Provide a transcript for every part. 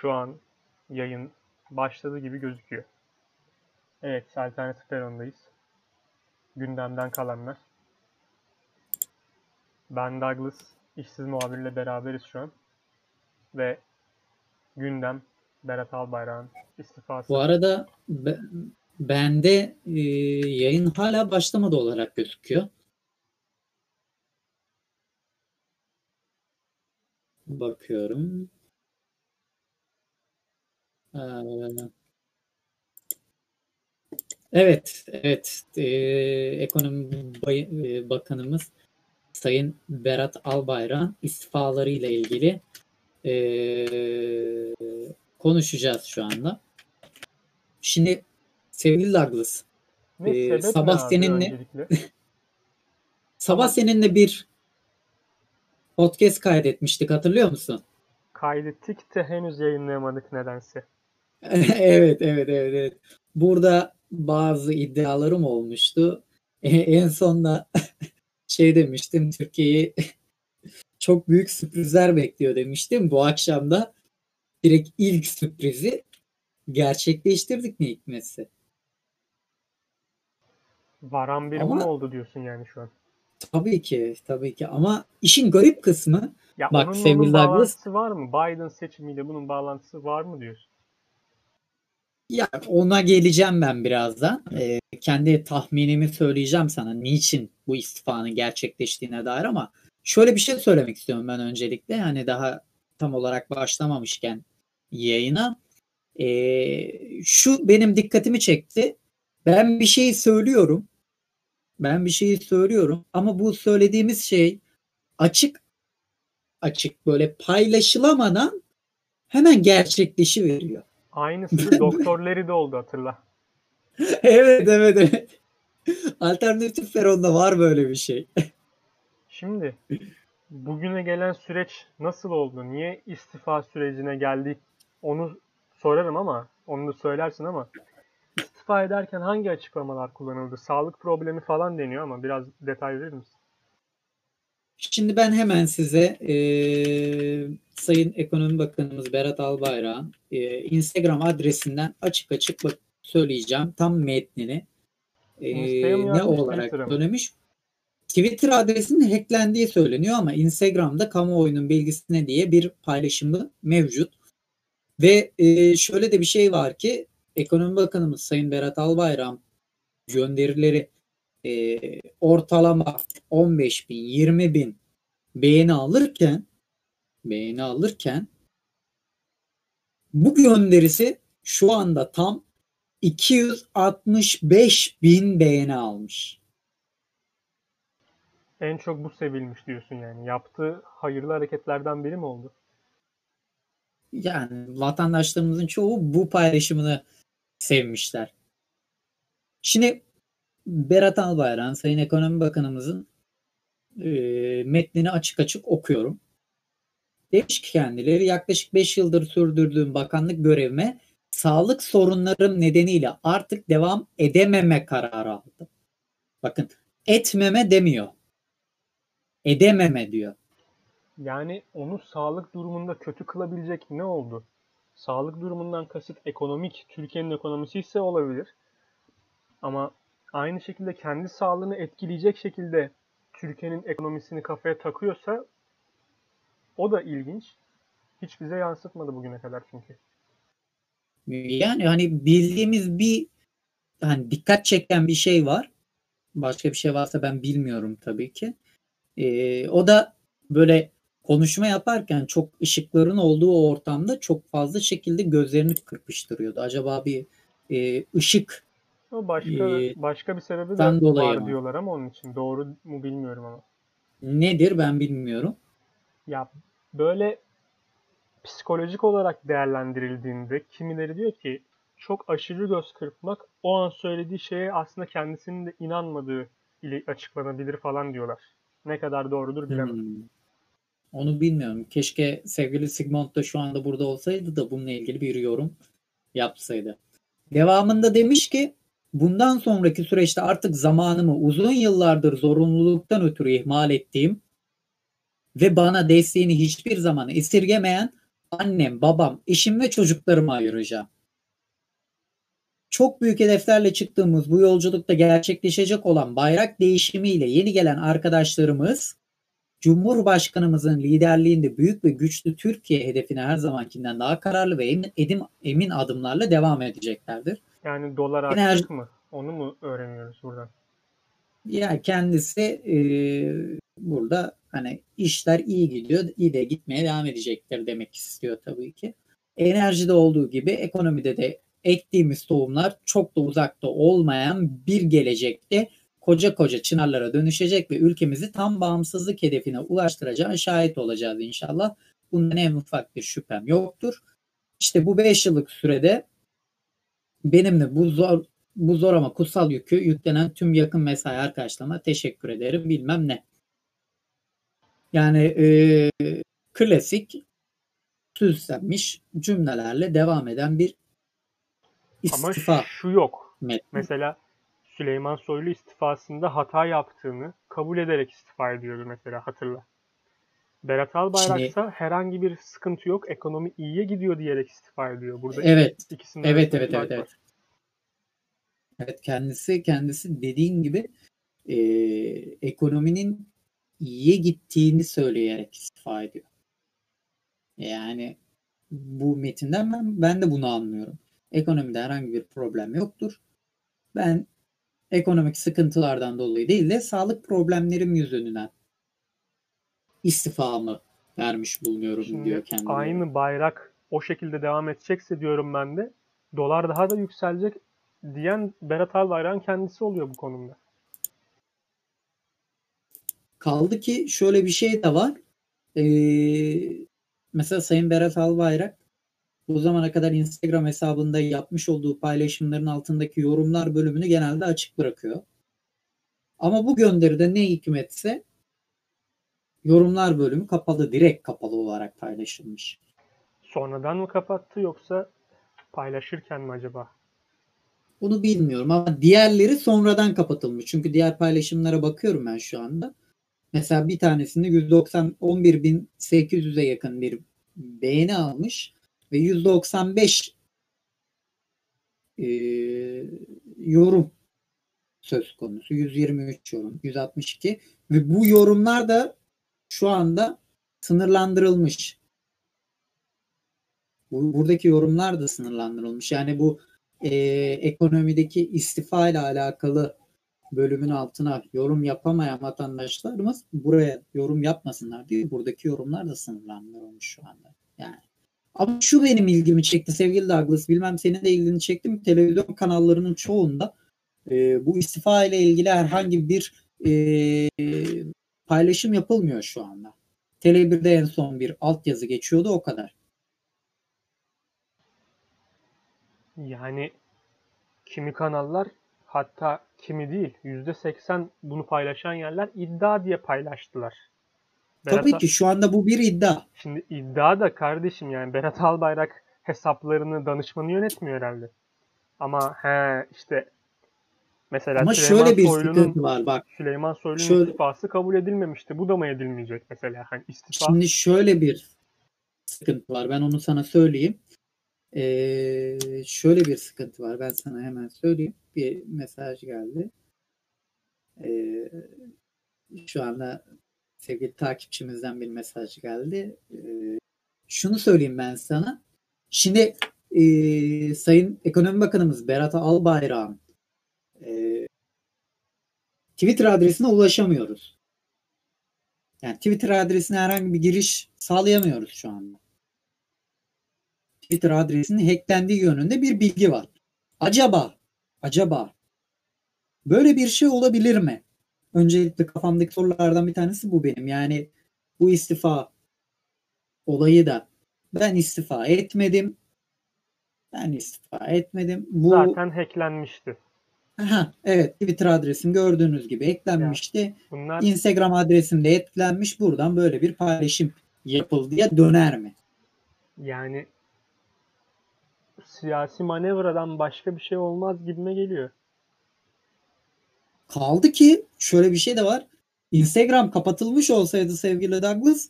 şu an yayın başladı gibi gözüküyor. Evet, alternatif peron'dayız. Gündemden kalanlar. Ben Douglas, işsiz muhabirle beraberiz şu an. Ve gündem Berat Albayrak'ın istifası. Bu arada be, bende e, yayın hala başlamadı olarak gözüküyor. Bakıyorum. Ee, evet, evet. Ee, Ekonomi e, Bakanımız Sayın Berat Albayrak istifaları ile ilgili ee, konuşacağız şu anda. Şimdi sevgili Douglas, Ne Ee, sebep sabah seninle- sabah seninle bir podcast kaydetmiştik hatırlıyor musun? Kaydettik de henüz yayınlayamadık nedense. evet, evet, evet, evet. Burada bazı iddialarım olmuştu. E, en sonda şey demiştim, Türkiye'yi çok büyük sürprizler bekliyor demiştim. Bu akşam da direkt ilk sürprizi gerçekleştirdik ne hikmetse. Varan bir Ama- oldu diyorsun yani şu an? Tabii ki, tabii ki. Ama işin garip kısmı Ya Bak onun, sevgili onun Douglas- bağlantısı var mı? Biden seçimiyle bunun bağlantısı var mı diyorsun? Ya ona geleceğim ben birazdan. Ee, kendi tahminimi söyleyeceğim sana niçin bu istifanın gerçekleştiğine dair ama şöyle bir şey söylemek istiyorum ben öncelikle. Hani daha tam olarak başlamamışken yayına. Ee, şu benim dikkatimi çekti. Ben bir şey söylüyorum. Ben bir şeyi söylüyorum ama bu söylediğimiz şey açık açık böyle paylaşılamadan hemen gerçekleşiveriyor. Aynısı Doktor Larry'de oldu hatırla. evet evet evet. Alternatif Feron'da var böyle bir şey. Şimdi bugüne gelen süreç nasıl oldu? Niye istifa sürecine geldik? Onu sorarım ama onu da söylersin ama istifa ederken hangi açıklamalar kullanıldı? Sağlık problemi falan deniyor ama biraz detay verir misin? Şimdi ben hemen size eee, Sayın Ekonomi Bakanımız Berat Albayrak'ın eee, Instagram adresinden açık açık bak söyleyeceğim tam metnini. Mı ne olarak söylemiş? Twitter adresinin hacklendiği söyleniyor ama Instagram'da kamuoyunun bilgisine diye bir paylaşımı mevcut. Ve eee, şöyle de bir şey var ki Ekonomi Bakanımız Sayın Berat Albayrak'ın gönderileri eee, ortalama 15 bin, 20 bin beğeni alırken beğeni alırken bu gönderisi şu anda tam 265 bin beğeni almış. En çok bu sevilmiş diyorsun yani. Yaptığı hayırlı hareketlerden biri mi oldu? Yani vatandaşlarımızın çoğu bu paylaşımını sevmişler. Şimdi Berat Albayrak'ın Sayın Ekonomi Bakanımızın e, metnini açık açık okuyorum. Demiş ki kendileri yaklaşık 5 yıldır sürdürdüğüm bakanlık görevime sağlık sorunlarım nedeniyle artık devam edememe kararı aldım. Bakın etmeme demiyor. Edememe diyor. Yani onu sağlık durumunda kötü kılabilecek ne oldu? Sağlık durumundan kasıt ekonomik, Türkiye'nin ekonomisi ise olabilir. Ama aynı şekilde kendi sağlığını etkileyecek şekilde Türkiye'nin ekonomisini kafaya takıyorsa o da ilginç. Hiç bize yansıtmadı bugüne kadar çünkü. Yani hani bildiğimiz bir hani dikkat çeken bir şey var. Başka bir şey varsa ben bilmiyorum tabii ki. Ee, o da böyle konuşma yaparken çok ışıkların olduğu o ortamda çok fazla şekilde gözlerini kırpıştırıyordu. Acaba bir e, ışık O başka Ee, başka bir sebebi de dolayı var mı? diyorlar ama onun için doğru mu bilmiyorum ama. nedir ben bilmiyorum. Ya böyle psikolojik olarak değerlendirildiğinde kimileri diyor ki çok aşırı göz kırpmak o an söylediği şeye aslında kendisinin de inanmadığı ile açıklanabilir falan diyorlar. Ne kadar doğrudur bilemem. Hmm. Onu bilmiyorum. Keşke sevgili Sigmund da şu anda burada olsaydı da bununla ilgili bir yorum yapsaydı. Devamında demiş ki bundan sonraki süreçte artık zamanımı uzun yıllardır zorunluluktan ötürü ihmal ettiğim ve bana desteğini hiçbir zaman esirgemeyen annem, babam, eşim ve çocuklarımı ayıracağım. Çok büyük hedeflerle çıktığımız bu yolculukta gerçekleşecek olan bayrak değişimiyle yeni gelen arkadaşlarımız Cumhurbaşkanımızın liderliğinde büyük ve güçlü Türkiye hedefine her zamankinden daha kararlı ve emin, emin adımlarla devam edeceklerdir. Yani dolar artacak Enerji... mı? Onu mu öğreniyoruz buradan? Ya kendisi e, burada hani işler iyi gidiyor, iyi de gitmeye devam edecektir demek istiyor tabii ki. Enerjide olduğu gibi ekonomide de ektiğimiz tohumlar çok da uzakta olmayan bir gelecekte koca koca çınarlara dönüşecek ve ülkemizi tam bağımsızlık hedefine ulaştıracağı şahit olacağız inşallah. Bundan en ufak bir şüphem yoktur. İşte bu 5 yıllık sürede benimle bu zor bu zor ama kutsal yükü yüklenen tüm yakın mesai arkadaşlarıma teşekkür ederim bilmem ne. Yani e, klasik süslenmiş cümlelerle devam eden bir istifa. Ama şu yok. Metni. Mesela Süleyman Soylu istifasında hata yaptığını kabul ederek istifa ediyordu mesela hatırla. Berat Albayrak ise herhangi bir sıkıntı yok. Ekonomi iyiye gidiyor diyerek istifa ediyor. Burada evet. ikisinden evet evet evet, evet. Evet kendisi kendisi dediğin gibi e, ekonominin iyiye gittiğini söyleyerek istifa ediyor. Yani bu metinden ben, ben de bunu anlıyorum. Ekonomide herhangi bir problem yoktur. Ben ekonomik sıkıntılardan dolayı değil de sağlık problemlerim yüzünden istifamı vermiş bulunuyorum Şimdi diyor kendine. Aynı bayrak o şekilde devam edecekse diyorum ben de dolar daha da yükselecek diyen Berat Albayrak'ın kendisi oluyor bu konumda. Kaldı ki şöyle bir şey de var. Ee, mesela Sayın Berat Albayrak bu zamana kadar Instagram hesabında yapmış olduğu paylaşımların altındaki yorumlar bölümünü genelde açık bırakıyor. Ama bu gönderide ne hikmetse yorumlar bölümü kapalı, direkt kapalı olarak paylaşılmış. Sonradan mı kapattı yoksa paylaşırken mi acaba? Bunu bilmiyorum ama diğerleri sonradan kapatılmış. Çünkü diğer paylaşımlara bakıyorum ben şu anda. Mesela bir tanesinde 190 11.800'e yakın bir beğeni almış ve 195 e, yorum söz konusu. 123 yorum, 162 ve bu yorumlar da şu anda sınırlandırılmış. Bu, buradaki yorumlar da sınırlandırılmış. Yani bu e, ekonomideki istifa ile alakalı bölümün altına yorum yapamayan vatandaşlarımız buraya yorum yapmasınlar diye buradaki yorumlar da sınırlandırılmış şu anda. Yani ama şu benim ilgimi çekti sevgili Douglas. Bilmem senin de ilgini çekti mi? Televizyon kanallarının çoğunda e, bu istifa ile ilgili herhangi bir e, paylaşım yapılmıyor şu anda. Tele1'de en son bir altyazı geçiyordu o kadar. Yani kimi kanallar hatta kimi değil %80 bunu paylaşan yerler iddia diye paylaştılar. Berat Tabii ki şu anda bu bir iddia. Şimdi iddia da kardeşim yani Berat Albayrak hesaplarını danışmanı yönetmiyor herhalde. Ama he işte mesela Ama Süleyman şöyle bir Soylu'nun var bak. Süleyman Soylu'nun şöyle, istifası kabul edilmemişti. Bu da mı edilmeyecek mesela? Hani istifa... Şimdi şöyle bir sıkıntı var. Ben onu sana söyleyeyim. Ee, şöyle bir sıkıntı var. Ben sana hemen söyleyeyim. Bir mesaj geldi. Ee, şu anda sevgili takipçimizden bir mesaj geldi. Ee, şunu söyleyeyim ben sana. Şimdi e, Sayın Ekonomi Bakanımız Berat Albayrak'ın e, Twitter adresine ulaşamıyoruz. Yani Twitter adresine herhangi bir giriş sağlayamıyoruz şu anda. Twitter adresinin hacklendiği yönünde bir bilgi var. Acaba, acaba böyle bir şey olabilir mi? Öncelikle kafamdaki sorulardan bir tanesi bu benim. Yani bu istifa olayı da ben istifa etmedim. Ben istifa etmedim. Bu zaten hacklenmişti. Aha, evet Twitter adresim gördüğünüz gibi eklenmişti. Ya, bunlar... Instagram adresim de eklenmiş. Buradan böyle bir paylaşım yapıldı ya döner mi? Yani siyasi manevradan başka bir şey olmaz gibime geliyor. Kaldı ki şöyle bir şey de var. Instagram kapatılmış olsaydı sevgili Douglas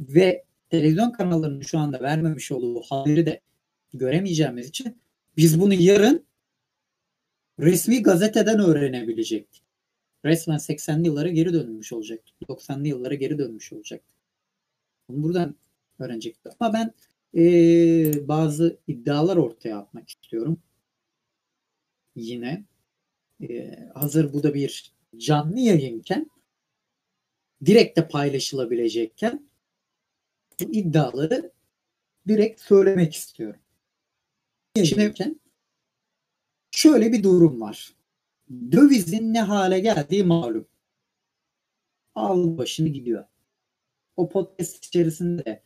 ve televizyon kanallarının şu anda vermemiş olduğu haberi de göremeyeceğimiz için biz bunu yarın resmi gazeteden öğrenebilecektik. Resmen 80'li yıllara geri dönmüş olacaktık. 90'lı yıllara geri dönmüş olacaktık. Bunu buradan öğrenecektik. Ama ben ee, bazı iddialar ortaya atmak istiyorum. Yine e, hazır bu da bir canlı yayınken direkt de paylaşılabilecekken bu iddiaları direkt söylemek istiyorum. Şimdi şöyle bir durum var. Dövizin ne hale geldiği malum. Al başını gidiyor. O podcast içerisinde de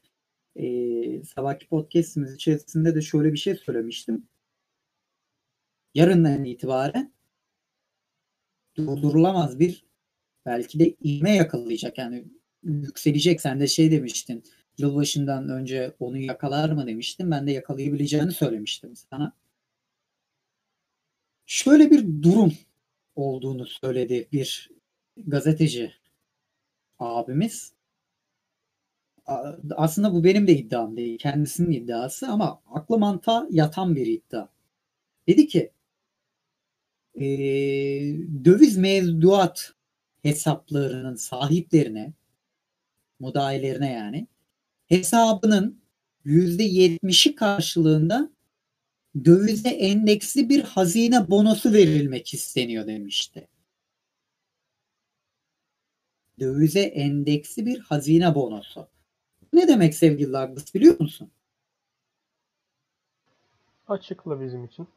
e, sabahki podcastimiz içerisinde de şöyle bir şey söylemiştim. Yarından itibaren durdurulamaz bir belki de ivme yakalayacak. Yani yükselecek. Sen de şey demiştin. Yılbaşından önce onu yakalar mı demiştin. Ben de yakalayabileceğini söylemiştim sana. Şöyle bir durum olduğunu söyledi bir gazeteci abimiz. Aslında bu benim de iddiam değil. Kendisinin iddiası ama akla mantığa yatan bir iddia. Dedi ki e, döviz mevduat hesaplarının sahiplerine mudahilerine yani hesabının %70'i karşılığında dövize endeksli bir hazine bonosu verilmek isteniyor demişti. Dövize endeksli bir hazine bonosu. Ne demek sevgili Douglas biliyor musun? Açıkla bizim için.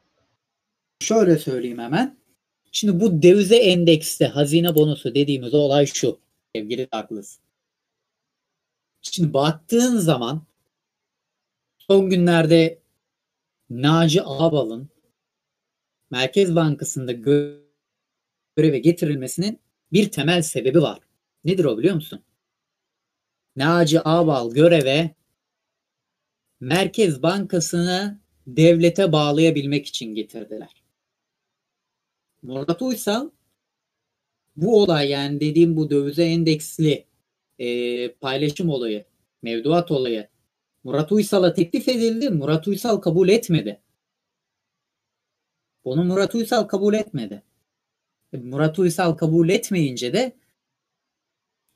Şöyle söyleyeyim hemen. Şimdi bu dövize endekste hazine bonosu dediğimiz olay şu sevgili Douglas. Şimdi baktığın zaman son günlerde Naci Ağbal'ın Merkez Bankası'nda göreve getirilmesinin bir temel sebebi var. Nedir o biliyor musun? Naci Ağbal göreve Merkez Bankası'nı devlete bağlayabilmek için getirdiler. Murat Uysal bu olay yani dediğim bu dövize endeksli e, paylaşım olayı, mevduat olayı Murat Uysal'a teklif edildi. Murat Uysal kabul etmedi. Onu Murat Uysal kabul etmedi. E, Murat Uysal kabul etmeyince de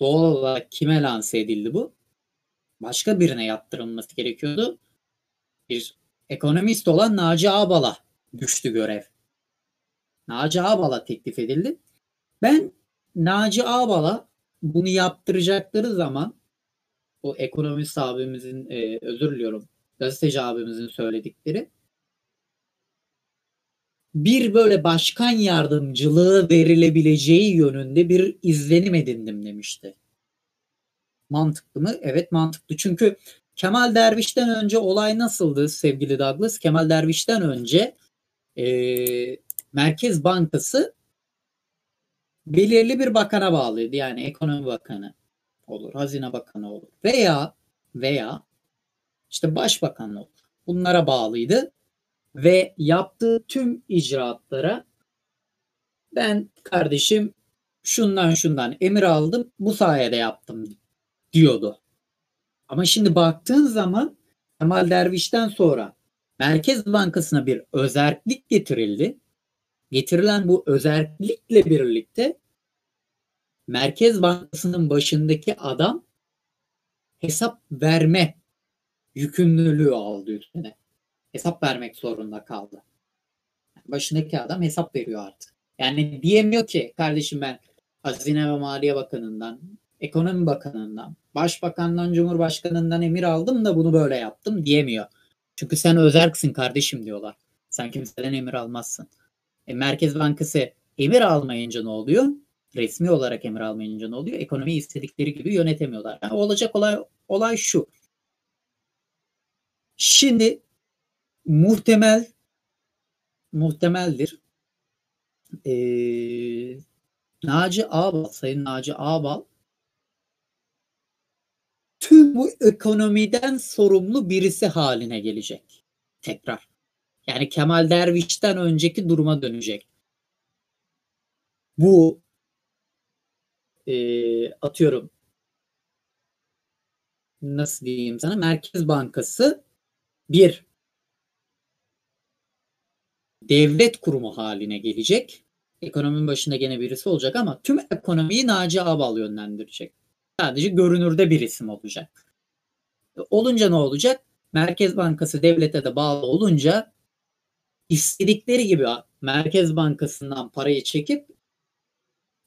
doğal olarak kime lanse edildi bu? Başka birine yaptırılması gerekiyordu. Bir ekonomist olan Naci Ağbal'a düştü görev. Naci Ağbal'a teklif edildi. Ben Naci Ağbal'a bunu yaptıracakları zaman o ekonomist abimizin e, özür diliyorum gazeteci abimizin söyledikleri bir böyle başkan yardımcılığı verilebileceği yönünde bir izlenim edindim demişti. Mantıklı mı? Evet mantıklı. Çünkü Kemal Derviş'ten önce olay nasıldı sevgili Douglas? Kemal Derviş'ten önce e, Merkez Bankası belirli bir bakana bağlıydı. Yani ekonomi bakanı olur, hazine bakanı olur veya veya işte başbakan olur. Bunlara bağlıydı ve yaptığı tüm icraatlara ben kardeşim şundan şundan emir aldım bu sayede yaptım diyordu. Ama şimdi baktığın zaman Kemal Derviş'ten sonra Merkez Bankası'na bir özellik getirildi. Getirilen bu özellikle birlikte Merkez Bankası'nın başındaki adam hesap verme yükümlülüğü aldı üstüne. Hesap vermek zorunda kaldı. Başındaki adam hesap veriyor artık. Yani diyemiyor ki kardeşim ben Hazine ve Maliye Bakanı'ndan, Ekonomi Bakanı'ndan, Başbakan'dan, Cumhurbaşkanı'ndan emir aldım da bunu böyle yaptım diyemiyor. Çünkü sen özerksin kardeşim diyorlar. Sen kimseden emir almazsın. E, Merkez Bankası emir almayınca ne oluyor? Resmi olarak emir almayınca ne oluyor? Ekonomiyi istedikleri gibi yönetemiyorlar. Yani olacak olay olay şu. Şimdi muhtemel muhtemeldir. Ee, Naci Ağbal, Sayın Naci Ağbal tüm bu ekonomiden sorumlu birisi haline gelecek. Tekrar. Yani Kemal Derviş'ten önceki duruma dönecek. Bu e, atıyorum nasıl diyeyim sana Merkez Bankası bir devlet kurumu haline gelecek. Ekonominin başında gene birisi olacak ama tüm ekonomiyi Naci Ağbal yönlendirecek. Sadece görünürde bir isim olacak. Olunca ne olacak? Merkez Bankası devlete de bağlı olunca istedikleri gibi Merkez Bankası'ndan parayı çekip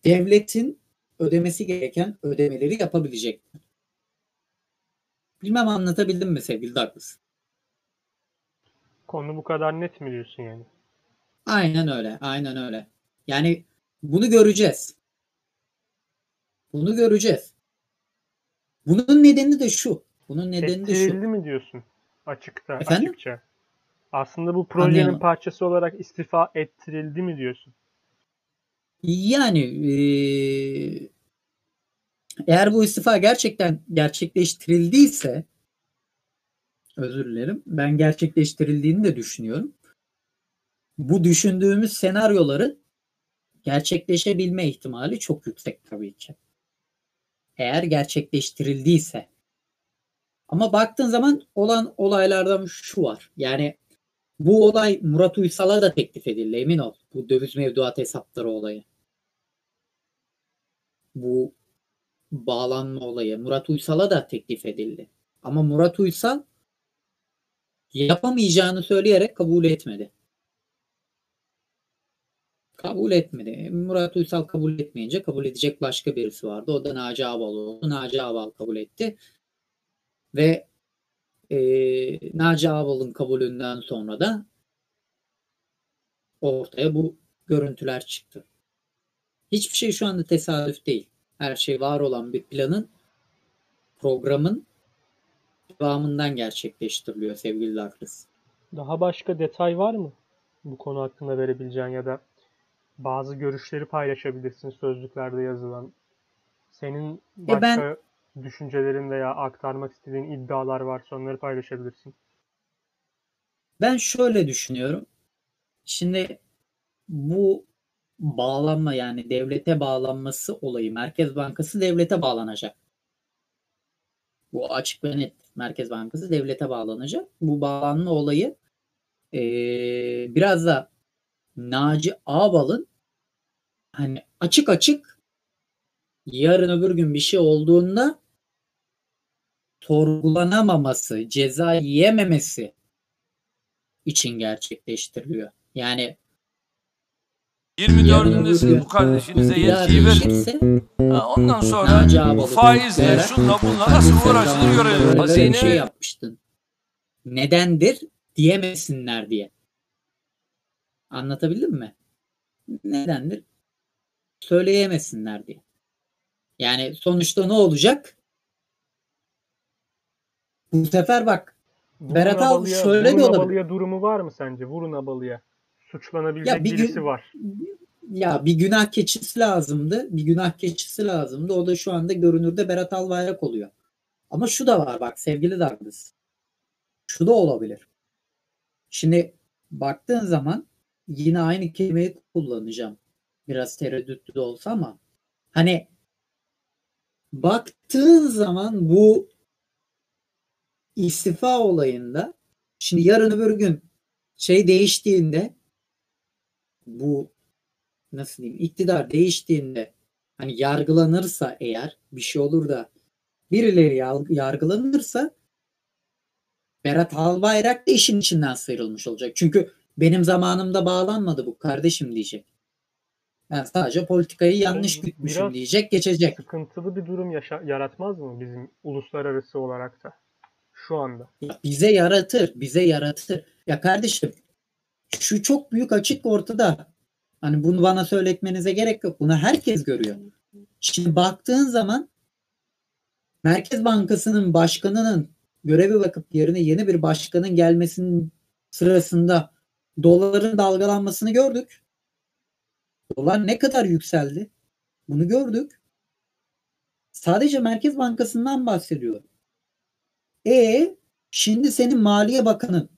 devletin ödemesi gereken ödemeleri yapabilecekler. Bilmem anlatabildim mi sevgili Douglas? Konu bu kadar net mi diyorsun yani? Aynen öyle. Aynen öyle. Yani bunu göreceğiz. Bunu göreceğiz. Bunun nedeni de şu. Bunun nedeni de şu. Ettirildi mi diyorsun? Açıkta, Efendim? açıkça. Aslında bu projenin Anlayamadım. parçası olarak istifa ettirildi mi diyorsun? Yani eee, eğer bu istifa gerçekten gerçekleştirildiyse özür dilerim. Ben gerçekleştirildiğini de düşünüyorum. Bu düşündüğümüz senaryoların gerçekleşebilme ihtimali çok yüksek tabii ki. Eğer gerçekleştirildiyse. Ama baktığın zaman olan olaylardan şu var. Yani bu olay Murat Uysal'a da teklif edildi emin ol. Bu döviz mevduat hesapları olayı. Bu bağlanma olayı Murat Uysal'a da teklif edildi. Ama Murat Uysal yapamayacağını söyleyerek kabul etmedi. Kabul etmedi. Murat Uysal kabul etmeyince kabul edecek başka birisi vardı. O da Naci Ağbal oldu. Naci Ağbal kabul etti. Ve e, Naci Ağbal'ın kabulünden sonra da ortaya bu görüntüler çıktı. Hiçbir şey şu anda tesadüf değil. Her şey var olan bir planın, programın devamından gerçekleştiriliyor sevgili Douglas. Daha başka detay var mı? Bu konu hakkında verebileceğin ya da bazı görüşleri paylaşabilirsin sözlüklerde yazılan. Senin başka ben- düşüncelerin veya aktarmak istediğin iddialar varsa onları paylaşabilirsin. Ben şöyle düşünüyorum. Şimdi bu bağlanma yani devlete bağlanması olayı Merkez Bankası devlete bağlanacak. Bu açık ve net. Merkez Bankası devlete bağlanacak. Bu bağlanma olayı eee, biraz da Naci Ağbal'ın hani açık açık yarın öbür gün bir şey olduğunda sorgulanamaması, ceza yiyememesi için gerçekleştiriliyor. Yani 24'ündesin bu kardeşinize yetkiyi verin. Ha, ondan sonra faizle şunla bunla nasıl uğraşılır görelim. Hazine şey yapmıştın. Nedendir diyemesinler diye. Anlatabildim mi? Nedendir? Söyleyemesinler diye. Yani sonuçta ne olacak? Bu sefer bak Vurun Berat Al Abalı'ya- şöyle bir olabilir. Abalı'ya durumu var mı sence? Vurun Abalı'ya. Suçlanabilecek Ya bir gün- birisi var. ya bir günah keçisi lazımdı. Bir günah keçisi lazımdı. O da şu anda görünürde Berat Albayrak oluyor. Ama şu da var bak sevgili Douglas. Şu da olabilir. Şimdi baktığın zaman yine aynı kelimeyi kullanacağım. Biraz tereddütlü de olsa ama hani baktığın zaman bu istifa olayında şimdi yarın öbür gün şey değiştiğinde bu nasıl diyeyim iktidar değiştiğinde hani yargılanırsa eğer bir şey olur da birileri yargılanırsa Berat Albayrak da işin içinden sıyrılmış olacak. Çünkü benim zamanımda bağlanmadı bu kardeşim diyecek. Ben sadece politikayı yanlış Bu gütmüşüm diyecek geçecek. Sıkıntılı bir durum yaşa- yaratmaz mı bizim uluslararası olarak da? Şu anda. Bize yaratır, bize yaratır. Ya kardeşim şu çok büyük açık ortada. Hani bunu bana söyletmenize gerek yok. Bunu herkes görüyor. Şimdi baktığın zaman Merkez Bankası'nın başkanının göreve bakıp yerine yeni bir başkanın gelmesinin sırasında doların dalgalanmasını gördük. Dolar ne kadar yükseldi? Bunu gördük. Sadece Merkez Bankası'ndan bahsediyorum. E şimdi senin Maliye Bakanın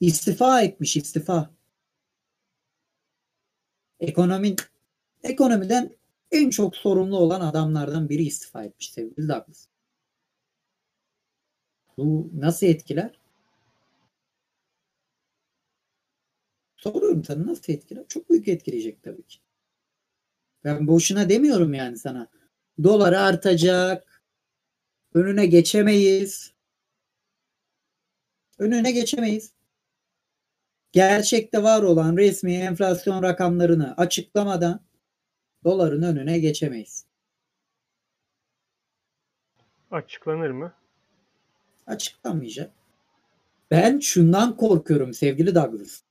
istifa etmiş istifa. Ekonomi ekonomiden en çok sorumlu olan adamlardan biri istifa etmiş sevgili Douglas. Bu nasıl etkiler? Soruyorum sana nasıl etkiler? Çok büyük etkileyecek tabii ki. Ben boşuna demiyorum yani sana. Dolar artacak. Önüne geçemeyiz. Önüne geçemeyiz. Gerçekte var olan resmi enflasyon rakamlarını açıklamadan doların önüne geçemeyiz. Açıklanır mı? Açıklanmayacak. Ben şundan korkuyorum sevgili Douglas.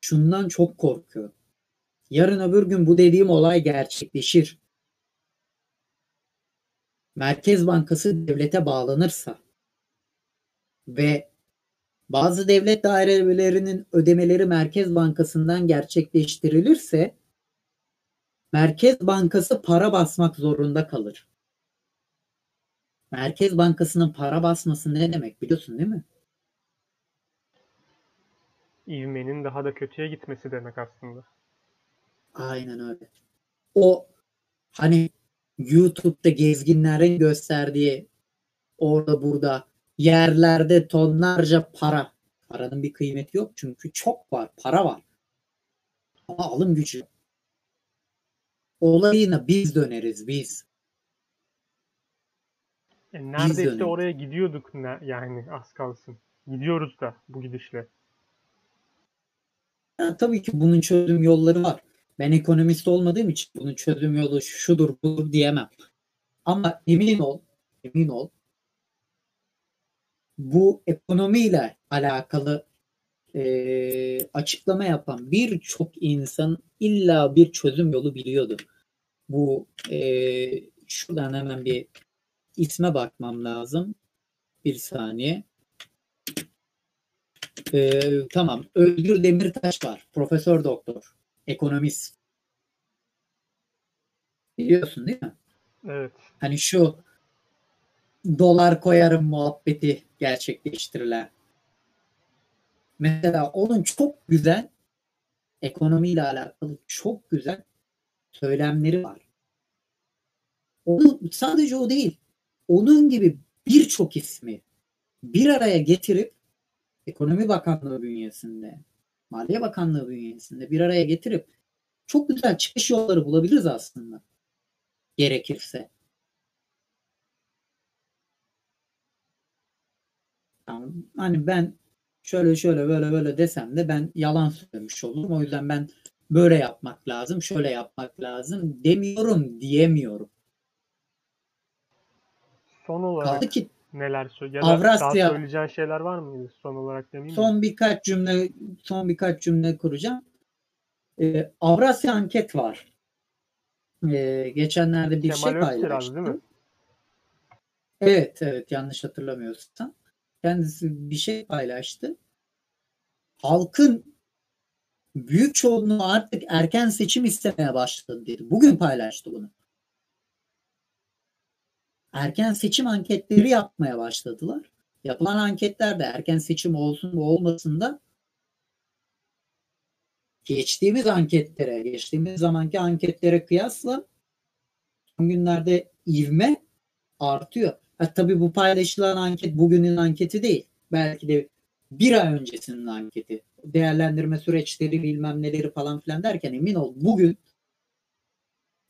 Şundan çok korkuyorum. Yarın öbür gün bu dediğim olay gerçekleşir. Merkez Bankası devlete bağlanırsa ve bazı devlet dairelerinin ödemeleri Merkez Bankası'ndan gerçekleştirilirse Merkez Bankası para basmak zorunda kalır. Merkez Bankası'nın para basması ne demek biliyorsun değil mi? İvmenin daha da kötüye gitmesi demek aslında. Aynen öyle. O hani YouTube'da gezginlerin gösterdiği orada burada yerlerde tonlarca para. Paranın bir kıymeti yok çünkü çok var. Para var. Ama alım gücü yok. Olayına biz döneriz biz. E, neredeyse dönemi. oraya gidiyorduk ne- yani az kalsın. Gidiyoruz da bu gidişle. Ya, tabii ki bunun çözüm yolları var. Ben ekonomist olmadığım için bunun çözüm yolu şudur budur diyemem. Ama emin ol, emin ol bu ekonomiyle alakalı eee, açıklama yapan birçok insan illa bir çözüm yolu biliyordu. Bu eee, şuradan hemen bir isme bakmam lazım. Bir saniye. Eee, tamam. Özgür Demirtaş var. Profesör doktor. Ekonomist. Biliyorsun değil mi? Evet. Hani şu dolar koyarım muhabbeti gerçekleştirilen. Mesela onun çok güzel ekonomiyle alakalı çok güzel söylemleri var. Onu sadece o değil. Onun gibi birçok ismi bir araya getirip Ekonomi Bakanlığı bünyesinde, Maliye Bakanlığı bünyesinde bir araya getirip çok güzel çıkış yolları bulabiliriz aslında. Gerekirse. Yani hani ben şöyle şöyle böyle böyle desem de ben yalan söylemiş olurum. O yüzden ben böyle yapmak lazım, şöyle yapmak lazım demiyorum, diyemiyorum. Son olarak Kaldı ki neler ya da Avrasya- daha söyleyeceğin şeyler var mıydı son olarak demeyeyim mi? son birkaç cümle son birkaç cümle kuracağım. Ee, Avrasya anket var. Ee, geçenlerde bir Kemal şey paylaştı. değil mi? Evet, evet yanlış hatırlamıyorsam. Kendisi bir şey paylaştı. Halkın büyük çoğunluğu artık erken seçim istemeye başladı dedi. Bugün paylaştı bunu. Erken seçim anketleri yapmaya başladılar. Yapılan anketlerde erken seçim olsun mu olmasın da geçtiğimiz anketlere, geçtiğimiz zamanki anketlere kıyasla son günlerde ivme artıyor. Ha, tabii bu paylaşılan anket bugünün anketi değil. Belki de bir ay öncesinin anketi. Değerlendirme süreçleri bilmem neleri falan filan derken emin ol bugün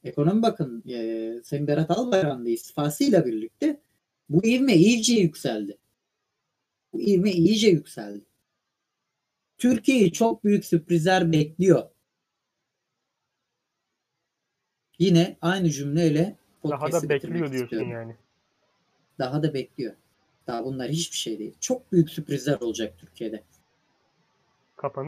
Ekonomi Bakın e, Sayın Berat Albayrak'ın da istifasıyla birlikte bu ivme iyice yükseldi. Bu ivme iyice yükseldi. Türkiye'yi çok büyük sürprizler bekliyor. Yine aynı cümleyle Daha da bekliyor diyorsun istiyorum. yani. Daha da bekliyor. Daha bunlar hiçbir şey değil. Çok büyük sürprizler olacak Türkiye'de. Kapanış